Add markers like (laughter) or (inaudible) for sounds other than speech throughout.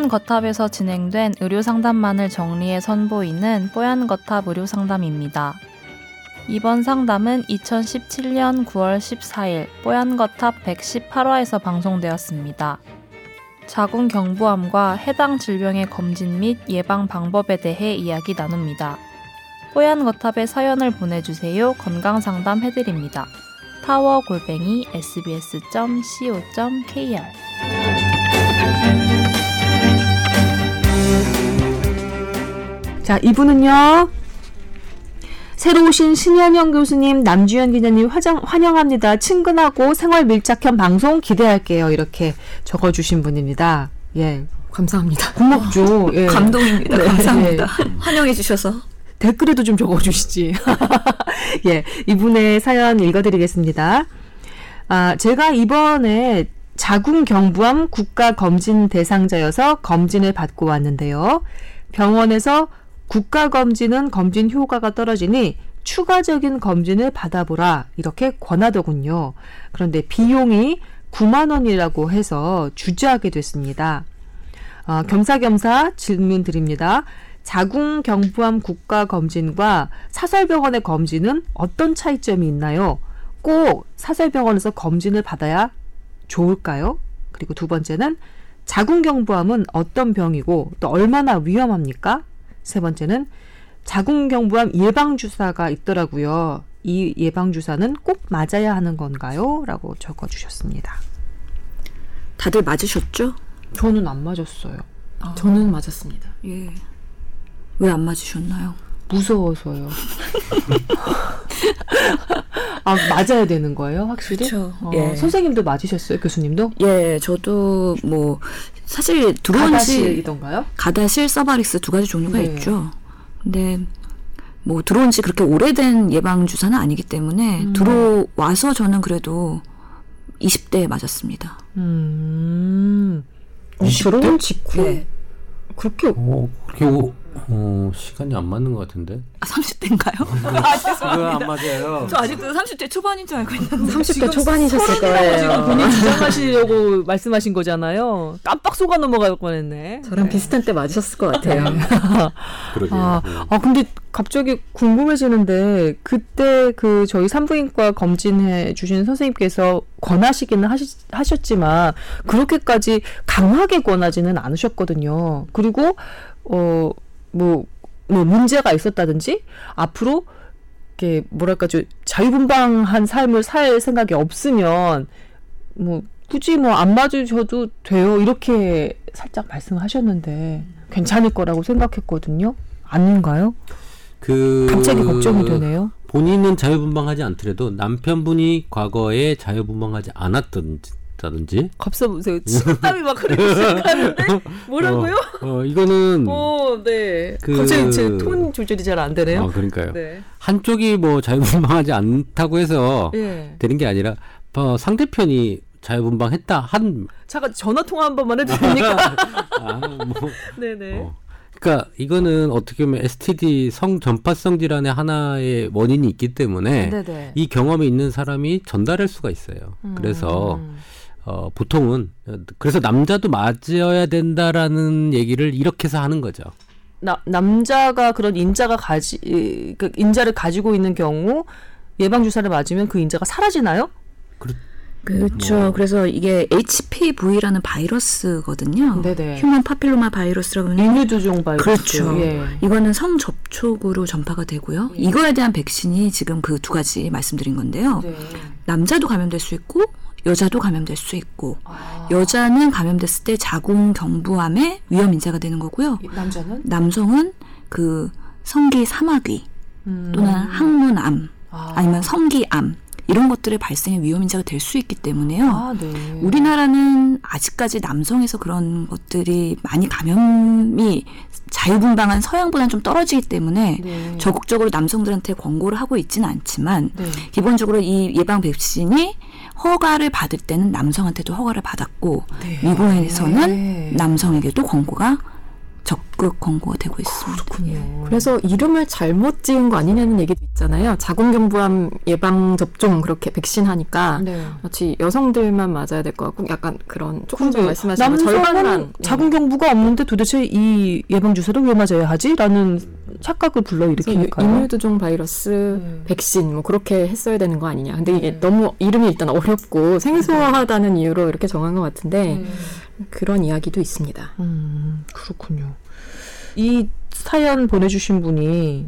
뽀얀 거탑에서 진행된 의료 상담만을 정리해 선보이는 뽀얀 거탑 의료 상담입니다. 이번 상담은 2017년 9월 14일 뽀얀 거탑 118화에서 방송되었습니다. 자궁 경부암과 해당 질병의 검진 및 예방 방법에 대해 이야기 나눕니다. 뽀얀 거탑에 사연을 보내주세요. 건강 상담 해드립니다. 타워 골뱅이 sbs.co.kr 자, 이분은요. 새로 오신 신현영 교수님, 남주현 기자님 화장, 환영합니다. 친근하고 생활 밀착형 방송 기대할게요. 이렇게 적어주신 분입니다. 예. 감사합니다. 고맙죠. (laughs) 예. 감동입니다. 네, 감사합니다. 환영해 주셔서. 댓글에도 좀 적어주시지. (laughs) 예, 이분의 사연 읽어드리겠습니다. 아, 제가 이번에 자궁경부암 국가검진 대상자여서 검진을 받고 왔는데요. 병원에서 국가 검진은 검진 효과가 떨어지니 추가적인 검진을 받아보라 이렇게 권하더군요. 그런데 비용이 9만 원이라고 해서 주저하게 됐습니다. 어, 겸사겸사 질문 드립니다. 자궁경부암 국가검진과 사설병원의 검진은 어떤 차이점이 있나요? 꼭 사설병원에서 검진을 받아야 좋을까요? 그리고 두 번째는 자궁경부암은 어떤 병이고 또 얼마나 위험합니까? 세 번째는 자궁경부암 예방주사가 있더라고요. 이 예방주사는 꼭 맞아야 하는 건가요? 라고 적어주셨습니다. 다들 맞으셨죠? 저는 안 맞았어요. 저는 맞았습니다. 예. 왜 안 맞으셨나요? 무서워서요. (laughs) 아, 맞아야 되는 거예요, 확실히? 그쵸. 어, 예. 선생님도 맞으셨어요, 교수님도? 예, 저도 뭐 사실 들어온 지 가다실이던가요? 가다실 서바릭스 두 가지 종류가 네. 있죠. 근데 뭐 들어온 지 그렇게 오래된 예방 주사는 아니기 때문에 음. 들어와서 저는 그래도 20대에 맞았습니다. 음. 어, 20대? 들어온 직후? 네. 그렇게 어, 그렇게 오, 어, 시간이 안 맞는 것 같은데. 아, 30대인가요? (laughs) 그거 안 맞아요. 저 아직도 30대 초반인 줄 알고 있는데. 30대 초반이셨을 지금 거예요. 본인 (laughs) 주장하시려고 말씀하신 거잖아요. 깜빡 속아 넘어갈 뻔했네. 저랑 비슷한 때 맞으셨을 것 같아요. (laughs) 그러게요. 아, 음. 아, 근데 갑자기 궁금해지는데, 그때 그 저희 산부인과 검진해 주신 선생님께서 권하시기는 하시, 하셨지만, 그렇게까지 강하게 권하지는 않으셨거든요. 그리고, 어, 뭐, 뭐, 문제가 있었다든지, 앞으로, 이렇게, 뭐랄까, 좀 자유분방한 삶을 살 생각이 없으면, 뭐, 굳이 뭐, 안 맞으셔도 돼요. 이렇게 살짝 말씀하셨는데, 괜찮을 거라고 생각했거든요. 아닌가요? 그 갑자기 걱정이 되네요. 본인은 자유분방하지 않더라도 남편분이 과거에 자유분방하지 않았던 다든지. 갑자기 보세요. 침땀이 막 흐르기 시작하는데 (laughs) 뭐라고요? 어, 어, 이거는 어, 네. 그- 갑자기 제톤 조절이 잘 안 되네요. 어, 그러니까요. 네. 한쪽이 뭐 자유분방하지 않다고 해서 예. 되는 게 아니라 어, 상대편이 자유분방했다 한 잠깐 전화 통화 한 번만 해도 됩니까? (laughs) 아, 뭐 네네. 어. 그러니까 이거는 어떻게 보면 STD 성 전파성 질환의 하나의 원인이 있기 때문에 네네. 이 경험이 있는 사람이 전달할 수가 있어요. 그래서 음. 어, 보통은 어, 그래서 남자도 맞아야 된다라는 얘기를 이렇게 해서 하는 거죠. 나, 남자가 그런 인자가 가지 그 인자를 가지고 있는 경우 예방 주사를 맞으면 그 인자가 사라지나요? 그렇죠. 뭐. 그래서 이게 HPV라는 바이러스거든요. 네네. 휴먼 파필로마 바이러스라고 하는 인유두종 바이러스. 그렇죠. 예. 이거는 성 접촉으로 전파가 되고요. 이거에 대한 백신이 지금 그 두 가지 말씀드린 건데요. 네. 남자도 감염될 수 있고 여자도 감염될 수 있고 아, 여자는 감염됐을 때 자궁 경부암의 위험 인자가 되는 거고요. 남자는 남성은 그 성기 사마귀 음. 또는 항문암 아. 아니면 성기암 이런 것들의 발생의 위험 인자가 될 수 있기 때문에요. 아, 네. 우리나라는 아직까지 남성에서 그런 것들이 많이 감염이 자유분방한 서양보다는 좀 떨어지기 때문에 네. 적극적으로 남성들한테 권고를 하고 있지는 않지만 네. 기본적으로 이 예방 백신이 허가를 받을 때는 남성한테도 허가를 받았고 네. 미국에서는 네. 남성에게도 권고가 적, 적극 권고가 되고 있습니다. 그렇군요. 그래서 이름을 잘못 지은 거 아니냐는 얘기도 있잖아요. 자궁경부암 예방 접종 그렇게 백신 하니까 네. 마치 여성들만 맞아야 될 것 같고 약간 그런 조금 근데 말씀하신 거 절반만 남성은 자궁 경부가 없는데 도대체 이 예방 주사를 왜 맞아야 하지?라는 착각을 불러일으키니까요. 이뮤드종 바이러스 네. 백신 뭐 그렇게 했어야 되는 거 아니냐. 근데 이게 너무 이름이 일단 어렵고 생소하다는 이유로 이렇게 정한 것 같은데 그런 이야기도 있습니다. 음, 그렇군요. 이 사연 보내주신 분이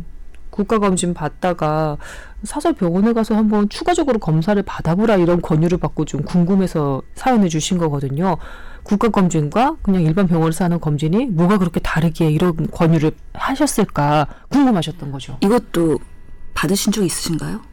국가검진 받다가 사설 병원에 가서 한번 추가적으로 검사를 받아보라 이런 권유를 받고 좀 궁금해서 사연을 주신 거거든요. 국가검진과 그냥 일반 병원에서 하는 검진이 뭐가 그렇게 다르기에 이런 권유를 하셨을까 궁금하셨던 거죠. 이것도 받으신 적 있으신가요?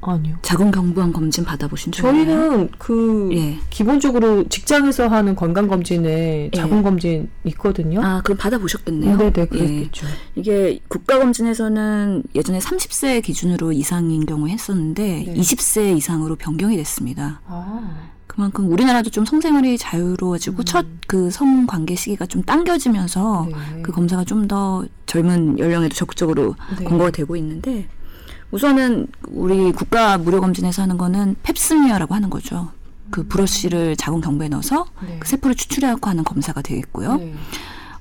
아니요. 자궁 경부암 검진 받아보신 적 있나요? 저희는 그 예. 기본적으로 직장에서 하는 건강 검진에 예. 자궁검진 있거든요. 아, 그럼 받아보셨겠네요. 네네, 예. 그랬겠죠. 이게 국가 검진에서는 예전에 30세 기준으로 이상인 경우에 했었는데 네. 20세 이상으로 변경이 됐습니다. 아, 그만큼 우리나라도 좀 성생활이 자유로워지고 첫그 성관계 시기가 좀 당겨지면서 네. 그 검사가 좀 더 젊은 연령에도 적극적으로 네. 권고가 되고 있는데 우선은 우리 국가 무료 검진에서 하는 거는 펩스미어라고 하는 거죠. 그 브러쉬를 자궁 경부에 넣어서 네. 그 세포를 추출해갖고 하는 검사가 되겠고요. 네.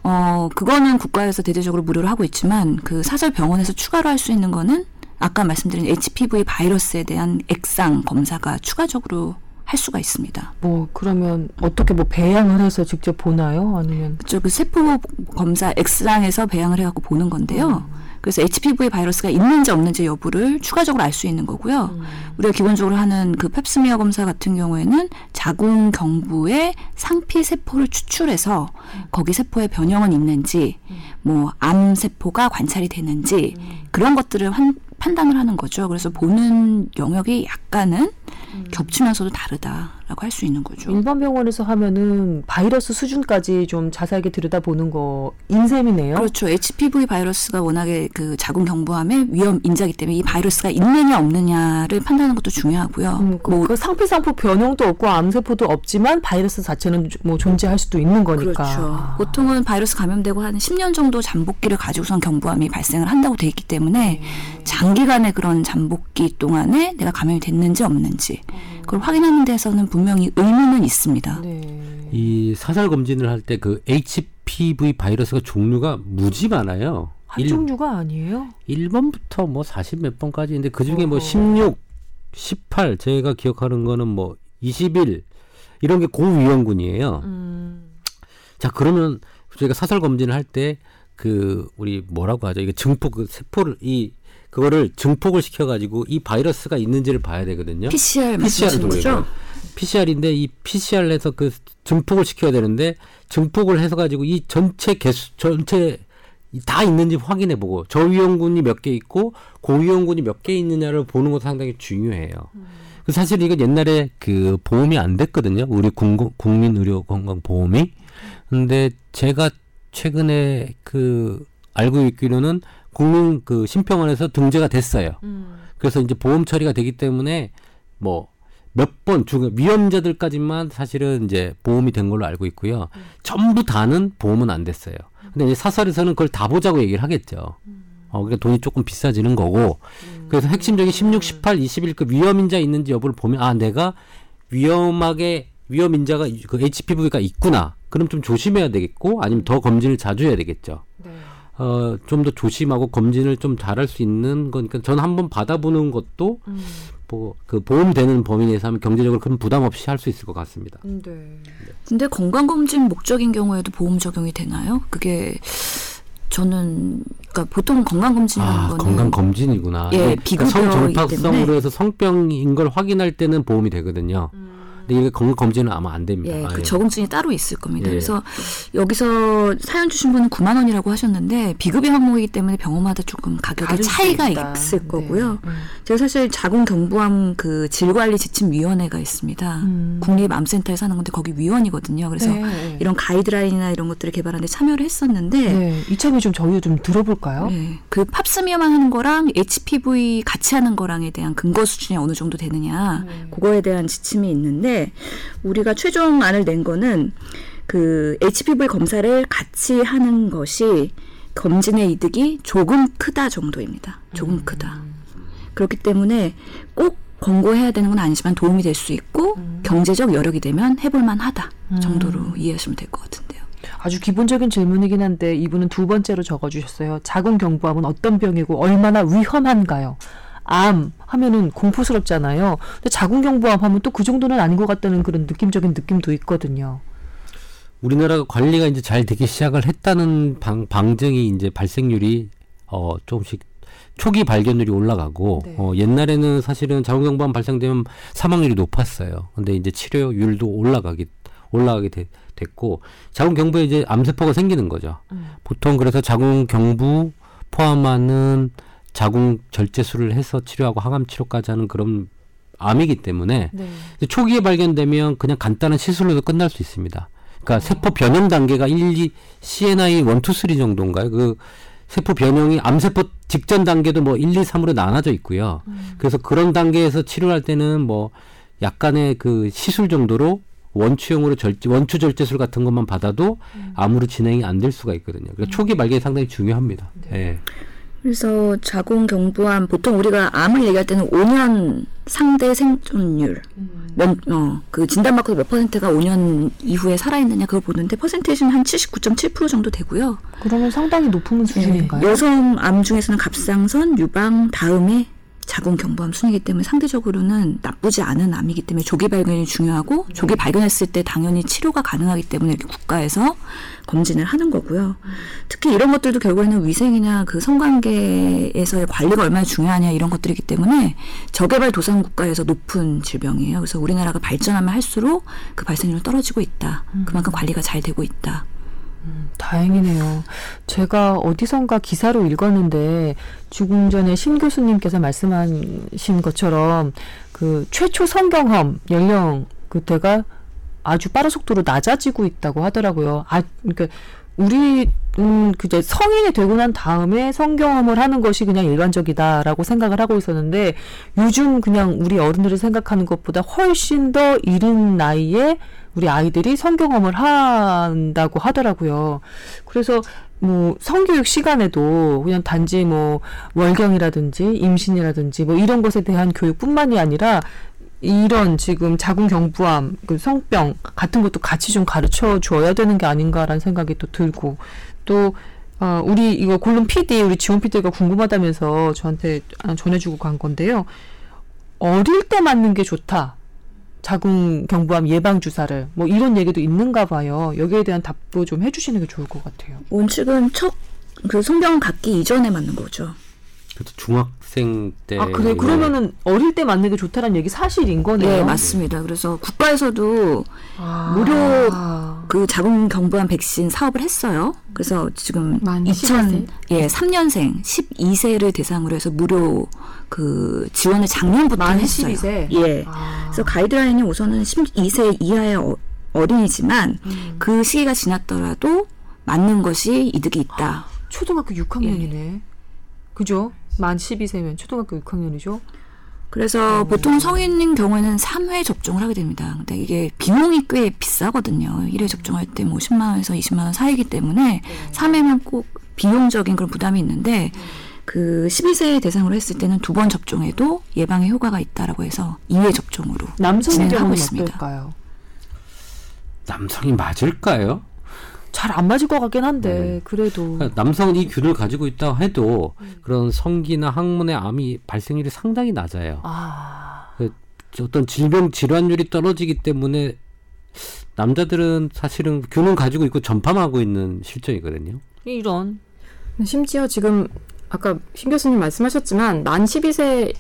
어, 그거는 국가에서 대대적으로 무료로 하고 있지만 그 사설 병원에서 추가로 할 수 있는 거는 아까 말씀드린 HPV 바이러스에 대한 액상 검사가 추가적으로 할 수가 있습니다. 뭐 그러면 어떻게 뭐 배양을 해서 직접 보나요? 아니면 그쪽 그 세포 검사 액상에서 배양을 해갖고 보는 건데요. 그래서 HPV 바이러스가 있는지 없는지 여부를 추가적으로 알 수 있는 거고요. 우리가 기본적으로 하는 그 펩스미어 검사 같은 경우에는 자궁 경부에 상피 세포를 추출해서 거기 세포의 변형은 있는지, 뭐암 세포가 관찰이 되는지 그런 것들을 환- 판단을 하는 거죠. 그래서 보는 영역이 약간은 겹치면서도 다르다 라고 할 수 있는 거죠. 일반 병원에서 하면은 바이러스 수준까지 좀 자세하게 들여다보는 거 인셈이네요. 그렇죠. HPV 바이러스가 워낙에 그 자궁 경부암의 위험 인자기 때문에 이 바이러스가 있느냐 없느냐를 판단하는 것도 중요하고요. 음, 그, 뭐 그 상피상포 변형도 없고 암세포도 없지만 바이러스 자체는 뭐 존재할 수도 있는 거니까. 그렇죠. 아. 보통은 바이러스 감염되고 한 10년 정도 잠복기를 가지고선 경부암이 발생을 한다고 돼 있기 때문에 장기간의 그런 잠복기 동안에 내가 감염이 됐는지 없는지 그걸 확인하는 데서는 분명히 의무는 있습니다. 네. 이 사설 검진을 할 때 그 HPV 바이러스가 종류가 무지 많아요. 한 일- 종류가 아니에요? 1번부터 뭐 40 몇 번까지 있는데 그 중에 뭐 어허. 16, 18 제가 기억하는 거는 뭐 21 이런 게 고위험군이에요. 음. 자 그러면 저희가 사설 검진을 할 때 그 우리 뭐라고 하죠? 이게 증폭 그 세포를 이 그거를 증폭을 시켜 가지고 이 바이러스가 있는지를 봐야 되거든요. PCR PCR을 말씀하시는 거죠? PCR인데 이 PCR을 해서 그 증폭을 시켜야 되는데 증폭을 해서 가지고 이 전체 개수 전체 이다 있는지 확인해 보고 저위험군이 몇 개 있고 고위험군이 몇 개 있느냐를 보는 것도 상당히 중요해요. 그 사실 이거 옛날에 그 보험이 안 됐거든요. 우리 국민 의료 건강 보험이. 근데 제가 최근에 그 알고 있기로는 국민 그 심평원에서 등재가 됐어요. 그래서 이제 보험 처리가 되기 때문에 뭐 몇번중 위험자들까지만 사실은 이제 보험이 된 걸로 알고 있고요. 전부 다는 보험은 안 됐어요. 근데 이제 사설에서는 그걸 다 보자고 얘기를 하겠죠. 어, 그러니까 돈이 조금 비싸지는 거고. 그래서 핵심적인 16, 18, 21급 위험인자 있는지 여부를 보면 아 내가 위험하게 위험인자가 그 HPV가 있구나. 그럼 좀 조심해야 되겠고 아니면 더 검진을 자주 해야 되겠죠. 어, 좀 더 조심하고 검진을 좀 잘할 수 있는 거니까 저는 한번 받아보는 것도 뭐 그 보험되는 범위 내에서 하면 경제적으로 큰 부담 없이 할 수 있을 것 같습니다. 네. 근데 건강검진 목적인 경우에도 보험 적용이 되나요? 그게 저는 그러니까 보통 건강검진이라는 아, 거는 건강 검진이구나. 예, 성전파성으로 때문에. 해서 성병인 걸 확인할 때는 보험이 되거든요. 근데 이게 건강 검진은 아마 안 됩니다. 예, 아, 그 예. 적응증이 따로 있을 겁니다. 예. 그래서 여기서 사연 주신 분은 9만 원이라고 하셨는데 비급여 항목이기 때문에 병원마다 조금 수 차이가. 있을 네. 거고요. 음. 제가 사실 자궁 경부암 그 질관리 지침 위원회가 있습니다. 음. 국립 암센터에서 하는 건데 거기 위원이거든요. 그래서 네. 이런 가이드라인이나 이런 것들을 개발하는데 참여를 했었는데 네. 이참에 좀 저희도 좀 들어볼까요? 네, 그 팝스미어만 하는 거랑 HPV 같이 하는 거랑에 대한 근거 수준이 어느 정도 되느냐, 네. 그거에 대한 지침이 있는데 우리가 최종안을 낸 거는 그 HPV 검사를 같이 하는 것이 검진의 이득이 조금 크다 정도입니다. 조금 크다. 그렇기 때문에 꼭 권고해야 되는 건 아니지만 도움이 될 수 있고 경제적 여력이 되면 해볼만 하다 정도로 이해하시면 될 것 같은데요. 아주 기본적인 질문이긴 한데 이분은 두 번째로 적어주셨어요. 자궁경부암은 어떤 병이고 얼마나 위험한가요? 암 하면은 공포스럽잖아요. 근데 자궁경부암 하면 또 그 정도는 아닌 것 같다는 그런 느낌적인 느낌도 있거든요. 우리나라가 관리가 이제 잘 되기 시작을 했다는 방, 방증이 이제 발생률이 어 조금씩 초기 발견률이 올라가고 네. 어 옛날에는 사실은 자궁경부암 발생되면 사망률이 높았어요. 근데 이제 치료율도 올라가기 올라가게 되, 됐고 자궁경부에 이제 암세포가 생기는 거죠. 보통 그래서 자궁경부 포함하는 자궁 절제술을 해서 치료하고 항암 치료까지 하는 그런 암이기 때문에 네. 초기에 발견되면 그냥 간단한 시술로도 끝날 수 있습니다. 그러니까 세포 변형 단계가 1, 2, CNI 1, 2, 3 정도인가요? 그 세포 변형이 암세포 직전 단계도 뭐 1, 2, 3으로 나눠져 있고요. 그래서 그런 단계에서 치료할 때는 뭐 약간의 그 시술 정도로 원추형으로 절제, 원추 절제술 같은 것만 받아도 암으로 진행이 안 될 수가 있거든요. 그러니까 초기 발견이 상당히 중요합니다. 예. 그래서 자궁경부암 보통 우리가 암을 얘기할 때는 5년 상대 생존율 몇, 어, 그 진단받고 몇 퍼센트가 5년 이후에 살아있느냐 그걸 보는데 퍼센테이지는 한 79.7% 정도 되고요. 그러면 상당히 높은 수준인가요? 네. 여성 암 중에서는 갑상선, 유방 다음에 자궁 경부암 순이기 때문에 상대적으로는 나쁘지 않은 암이기 때문에 조기 발견이 중요하고 조기 발견했을 때 당연히 치료가 가능하기 때문에 이렇게 국가에서 검진을 하는 거고요. 특히 이런 것들도 결국에는 위생이나 그 성관계에서의 관리가 얼마나 중요하냐 이런 것들이기 때문에 저개발 도상 국가에서 높은 질병이에요. 그래서 우리나라가 발전하면 할수록 그 발생률은 떨어지고 있다. 그만큼 관리가 잘 되고 있다. 다행이네요. 제가 어디선가 기사로 읽었는데 죽음 전에 신 교수님께서 말씀하신 것처럼 그 최초 성경험 연령 그때가 아주 빠른 속도로 낮아지고 있다고 하더라고요. 아, 그러니까 우리 음 그저 성인이 되고 난 다음에 성경험을 하는 것이 그냥 일반적이다라고 생각을 하고 있었는데 요즘 그냥 우리 어른들이 생각하는 것보다 훨씬 더 이른 나이에 우리 아이들이 성경험을 한다고 하더라고요. 그래서 뭐 성교육 시간에도 그냥 단지 뭐 월경이라든지 임신이라든지 뭐 이런 것에 대한 교육뿐만이 아니라 이런 지금 자궁경부암, 그 성병 같은 것도 같이 좀 가르쳐 줘야 되는 게 아닌가라는 생각이 또 들고 또 어, 우리 이거 골룸 PD 우리 지원 PD가 궁금하다면서 저한테 전해주고 간 건데요. 어릴 때 맞는 게 좋다. 자궁 경부암 예방 주사를 뭐 이런 얘기도 있는가 봐요. 여기에 대한 답도 좀 해주시는 게 좋을 것 같아요. 원칙은 첫 그 성병 갖기 이전에 맞는 거죠. 그래서 중학생 때 아 그래 그러면은 어릴 때 맞는 게 좋다는 얘기 사실인 거네요. 네, 맞습니다. 그래서 국가에서도 아. 무료 그 자궁 경부암 백신 사업을 했어요. 그래서 지금 만2000 12세? 예, 3년생 12세를 대상으로 해서 무료 그 지원을 작년부터 만 했어요. 12세? 예. 아. 그래서 가이드라인이 우선은 12세 이하의 어, 어린이지만 음. 그 시기가 지났더라도 맞는 것이 이득이 있다. 초등학교 6학년이네. 그죠? 만 12세면 초등학교 6학년이죠. 그래서 보통 성인인 경우에는 3회 접종을 하게 됩니다. 근데 이게 비용이 꽤 비싸거든요. 1회 접종할 때 뭐 10만 원에서 20만 원 사이기 때문에 3회면 꼭 비용적인 그런 부담이 있는데 그 12세 대상으로 했을 때는 두 번 접종해도 예방에 효과가 있다라고 해서 2회 접종으로 진행하고 있습니다. 어떨까요? 남성이 맞을까요? 잘 안 맞을 것 같긴 한데 네. 그래도 그러니까 남성은 이 균을 가지고 있다 해도 그런 성기나 항문의 암이 발생률이 상당히 낮아요. 아 어떤 질병 질환율이 떨어지기 때문에 남자들은 사실은 균은 가지고 있고 전파하고 있는 실정이거든요. 이런 심지어 지금 아까 신 교수님 말씀하셨지만 만 12세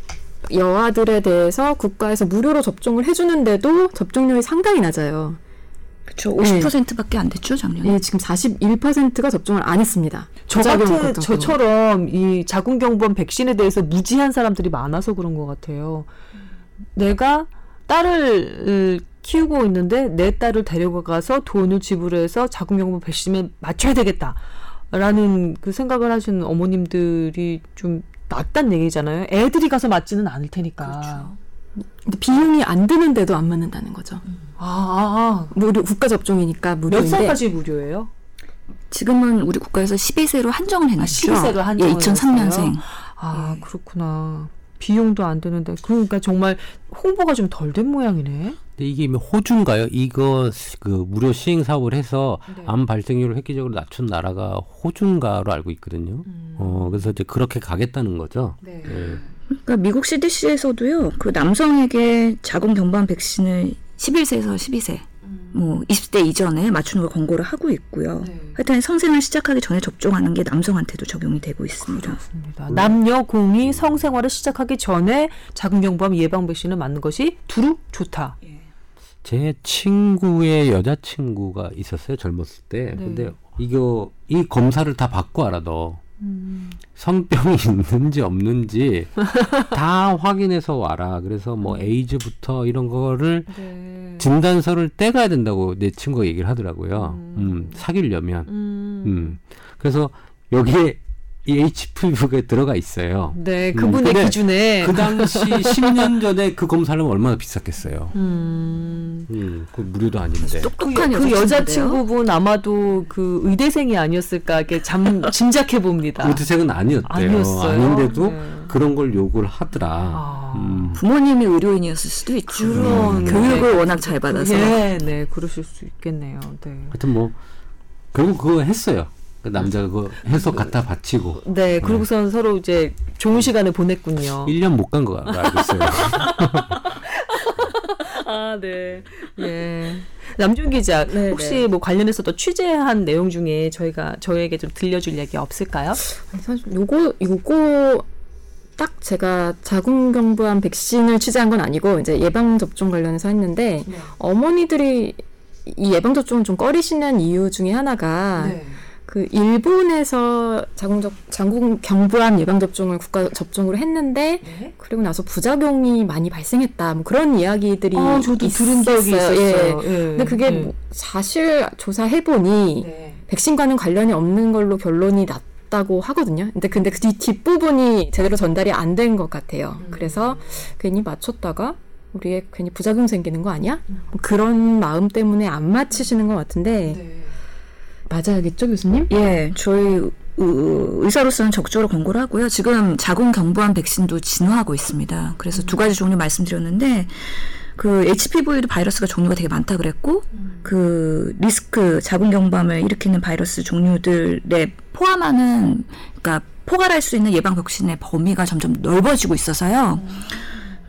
여아들에 대해서 국가에서 무료로 접종을 해주는데도 접종률이 상당히 낮아요. 그렇죠. 네. 50%밖에 안 됐죠, 작년에. 예, 지금 41%가 접종을 안 했습니다. 저 같은. 저처럼 이 자궁경부암 백신에 대해서 무지한 사람들이 많아서 그런 것 같아요. 내가 딸을 키우고 있는데 내 딸을 데려가서 돈을 지불해서 자궁경부암 백신에 맞춰야 되겠다라는 그 생각을 하시는 어머님들이 좀 낫단 얘기잖아요. 애들이 가서 맞지는 않을 테니까. 그렇죠. 근데 비용이 안 드는데도 안 맞는다는 거죠. 아, 아, 무료 국가 접종이니까 아. 몇 무료인데 살까지 무료예요? 지금은 우리 국가에서 12세로 한정을 해놨죠. 12세로 한정을 예, 2003년생. 해놨어요? 아, 그렇구나. 비용도 안 드는데 그러니까 정말 홍보가 좀 덜 된 모양이네. 근데 이게 뭐 호주인가요? 이거 그 무료 시행 사업을 해서 네. 암 발생률을 획기적으로 낮춘 나라가 호주인가로 알고 있거든요. 어 그래서 이제 그렇게 가겠다는 거죠. 네. 예. 그러니까 미국 CDC에서도요. 그 남성에게 자궁 경부암 백신을 11세에서 12세, 뭐 20대 이전에 맞추는 걸 권고를 하고 있고요. 네. 하여튼 성생활 시작하기 전에 접종하는 게 남성한테도 적용이 되고 있습니다. 그렇습니다. 남녀 공이 성생활을 시작하기 전에 자궁경부암 예방 백신을 맞는 것이 두루 좋다. 제 친구의 여자친구가 있었어요 젊었을 때. 네. 근데 이거 이 검사를 다 받고 알아 너. 음. 성병이 (laughs) 있는지 없는지 다 확인해서 와라. 그래서 뭐 에이즈부터 이런 거를 네. 진단서를 떼가야 된다고 내 친구가 얘기를 하더라고요. 음, 사귀려면. 음. 음. 그래서 여기에 이 HPV가 들어가 있어요. 네, 음, 그분의 근데 기준에 그 당시 10년 전에 그 검사를 하면 얼마나 비쌌겠어요. 음. 음, 그 무료도 아닌데. 그, 똑똑한 그 여자친구인데요. 여자친구분 아마도 그 의대생이 아니었을까 이렇게 잠 (laughs) 짐작해 봅니다. 의대생은 아니었대요. 아니었어요? 아닌데도 네. 그런 걸 요구를 하더라. 아. 음. 부모님이 의료인이었을 수도 있죠. 그런 교육을 네. 워낙 잘 받아서. 네, 네, 그러실 수 있겠네요. 네. 하여튼 뭐 결국 그거 했어요. 그 남자가 그거 해서 갖다 바치고 네, 그러고선 서로 이제 좋은 시간을 보냈군요. 1년 못 간 거 알고 있어요. (laughs) 아, 네. 예. 남준 기자, 네, 혹시 네. 뭐 관련해서 또 취재한 내용 중에 저희가 저에게 좀 들려줄 얘기 없을까요? 아니, 사실 요거 요거 딱 제가 자궁경부암 백신을 취재한 건 아니고 이제 예방 접종 관련해서 했는데 네. 어머니들이 이 예방 접종을 좀 꺼리시는 이유 중에 하나가 그 일본에서 자궁적 자궁 경부암 예방 접종을 국가 접종으로 했는데 네. 그리고 나서 부작용이 많이 발생했다. 뭐 그런 이야기들이 아, 저도 들은 기억이 있었어요. 예. 예. 근데 그게 예. 뭐 사실 조사해 보니 네. 백신과는 관련이 없는 걸로 결론이 났다고 하거든요. 근데 근데 그 뒤- 뒷부분이 제대로 전달이 안 된 것 같아요. 음. 그래서 괜히 맞췄다가 우리의 괜히 부작용 생기는 거 아니야? 뭐 그런 마음 때문에 안 맞히시는 것 같은데 네. 맞아야겠죠, 교수님? 예, 저희 의- 의사로서는 적극적으로 권고를 하고요. 지금 자궁 경부암 백신도 진화하고 있습니다. 그래서 두 가지 종류 말씀드렸는데 그 HPV도 바이러스가 종류가 되게 많다 그랬고 그 리스크 자궁 경부암을 일으키는 바이러스 종류들에 포함하는 그러니까 포괄할 수 있는 예방 백신의 범위가 점점 넓어지고 있어서요.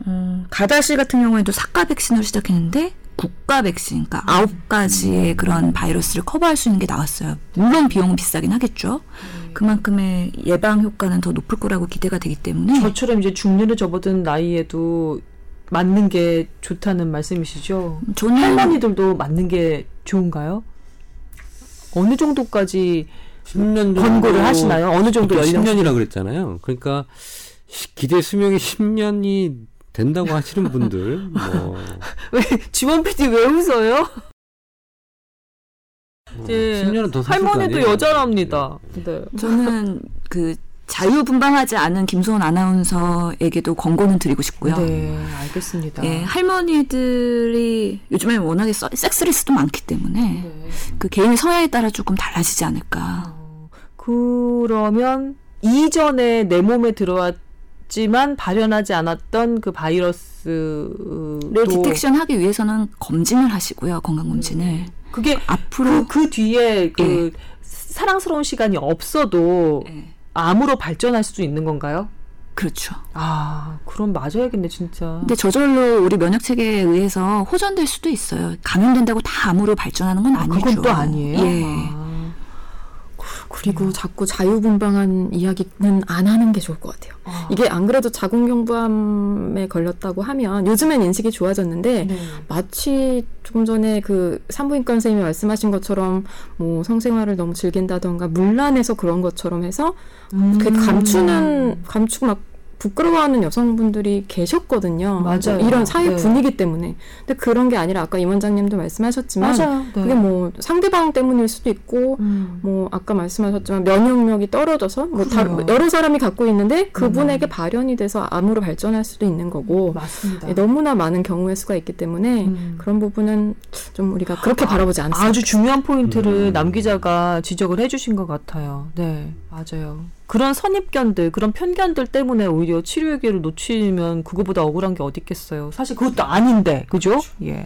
음, 가다실 같은 경우에도 사과 백신으로 시작했는데 국가 백신, 그러니까 아홉 가지의 그런 바이러스를 커버할 수 있는 게 나왔어요. 물론 비용은 비싸긴 하겠죠. 그만큼의 예방 효과는 더 높을 거라고 기대가 되기 때문에 저처럼 이제 중년에 접어든 나이에도 맞는 게 좋다는 말씀이시죠? 저는 할머니들도 맞는 게 좋은가요? 어느 정도까지 10년 정도 권고를 하시나요? 어느 정도 연령? 10년이라 그랬잖아요. 그러니까 시- 기대 수명이 10년이 된다고 하시는 분들 뭐 (laughs) 왜 지원 PD 왜 웃어요? 예. 10년은 더 할머니도? 여자랍니다. 네. 저는 그 자유분방하지 않은 김소은 아나운서에게도 권고는 드리고 싶고요. 네, 알겠습니다. 예, 할머니들이 요즘에 워낙에 써- 섹스리스도 많기 때문에 네. 그 개인의 성향에 따라 조금 달라지지 않을까. 그러면 이전에 내 몸에 들어왔 지만 발현하지 않았던 그 바이러스를 를 디텍션하기 위해서는 검진을 하시고요, 건강 검진을. 그게 앞으로 그, 그 뒤에 그 사랑스러운 시간이 없어도 예, 암으로 발전할 수도 있는 건가요? 그렇죠. 아, 그럼 맞아야겠네, 진짜. 근데 저절로 우리 면역 체계에 의해서 호전될 수도 있어요. 감염된다고 다 암으로 발전하는 건 아니죠. 그건 또 아니에요. 예. 아, 그리고 자꾸 자유분방한 이야기는 안 하는 게 좋을 것 같아요. 아. 이게 안 그래도 자궁경부암에 걸렸다고 하면 요즘엔 인식이 좋아졌는데 네. 마치 조금 전에 그 산부인과 선생님이 말씀하신 것처럼 뭐 성생활을 너무 즐긴다던가 문란해서 그런 것처럼 해서 음. 그 감추는 감추고 막 부끄러워하는 여성분들이 계셨거든요. 맞아요. 이런 사회 네. 분위기 때문에. 근데 그런 게 아니라 아까 임 원장님도 말씀하셨지만 맞아요. 네. 그게 뭐 상대방 때문일 수도 있고 음. 뭐 아까 말씀하셨지만 면역력이 떨어져서 뭐 다, 그래요. 여러 사람이 갖고 있는데 그분에게 음. 발현이 돼서 암으로 발전할 수도 있는 거고 맞습니다. 예, 너무나 많은 경우의 수가 있기 때문에 음. 그런 부분은 좀 우리가 그렇게 바라보지 않습니다. 아주 중요한 포인트를 음. 남 기자가 지적을 해주신 것 같아요. 네, 맞아요. 그런 선입견들, 그런 편견들 때문에 오히려 치료의 기회를 놓치면 그거보다 억울한 게 어디 있겠어요. 사실 그것도 아닌데, 그죠? 예.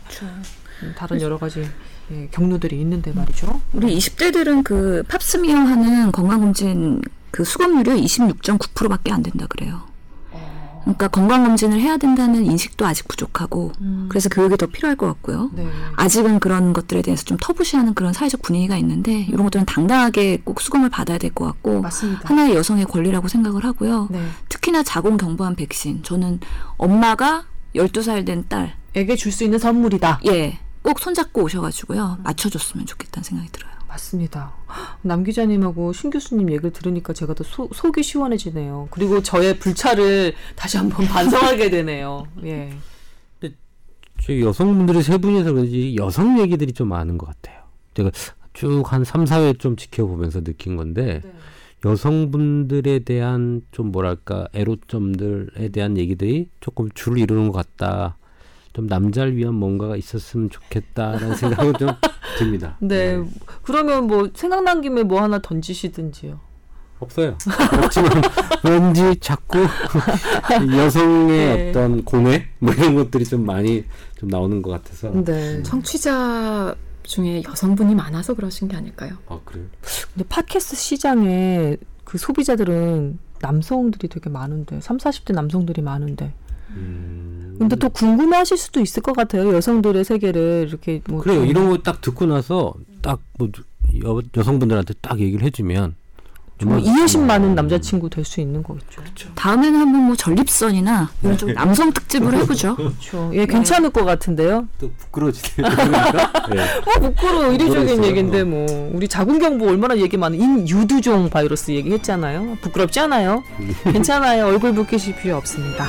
음, 다른 여러 가지 예, 경로들이 있는데 말이죠. 우리 20대들은 그 팝스미어 하는 건강검진 그 수검률이 26.9%밖에 안 된다 그래요. 그러니까 건강검진을 해야 된다는 인식도 아직 부족하고 음. 그래서 교육이 더 필요할 것 같고요. 네. 아직은 그런 것들에 대해서 좀 터부시하는 그런 사회적 분위기가 있는데 이런 것들은 당당하게 꼭 수검을 받아야 될 것 같고 맞습니다. 하나의 여성의 권리라고 생각을 하고요. 네. 특히나 자궁 경부암 백신 저는 엄마가 12살 된 딸, 에게 줄 수 있는 선물이다. 예, 꼭 손잡고 오셔가지고요. 맞춰줬으면 좋겠다는 생각이 들어요. 맞습니다. 남 기자님하고 신 교수님 얘기를 들으니까 제가 더 소, 속이 시원해지네요. 그리고 저의 불찰을 다시 한번 (laughs) 반성하게 되네요. 예. 저 여성분들이 세 분이서 그런지 여성 얘기들이 좀 많은 것 같아요. 제가 쭉한 3, 4회 좀 지켜보면서 느낀 건데 여성분들에 대한 좀 뭐랄까 애로점들에 대한 얘기들이 조금 줄을 이루는 것 같다. 좀 남자를 위한 뭔가가 있었으면 좋겠다라는 생각은 좀 (laughs) 듭니다. 네. 그러면 뭐 생각난 김에 뭐 하나 던지시든지요. 없어요. 없지만 (laughs) 왠지 자꾸 여성의 네. 어떤 공회 뭐 이런 것들이 좀 많이 좀 나오는 것 같아서. 네. 청취자 중에 여성분이 많아서 그러신 게 아닐까요? 아 그래요? 근데 팟캐스트 시장에 그 소비자들은 남성들이 되게 많은데 3, 40대 남성들이 많은데 음. 근데 또 궁금해하실 수도 있을 것 같아요 여성들의 세계를 이렇게 뭐 그래요. 좀- 이런 거 딱 듣고 나서 딱 뭐 여성분들한테 딱 얘기를 해주면 뭐 이해심 많은 남자친구 될 수 있는 거겠죠. 다음에는 한번 뭐 전립선이나 이런 좀 남성 특집을 해보죠. (laughs) 그렇죠. 예, 괜찮을 것 같은데요. 또 부끄러워지네요. 그러니까. 네. 뭐 (laughs) 부끄러워 이례적인 모르겠어요. 얘기인데 뭐 우리 자궁경부 얼마나 얘기 많은 인유두종 바이러스 얘기했잖아요. 부끄럽지 않아요. (laughs) 괜찮아요. 얼굴 붉히실 필요 없습니다.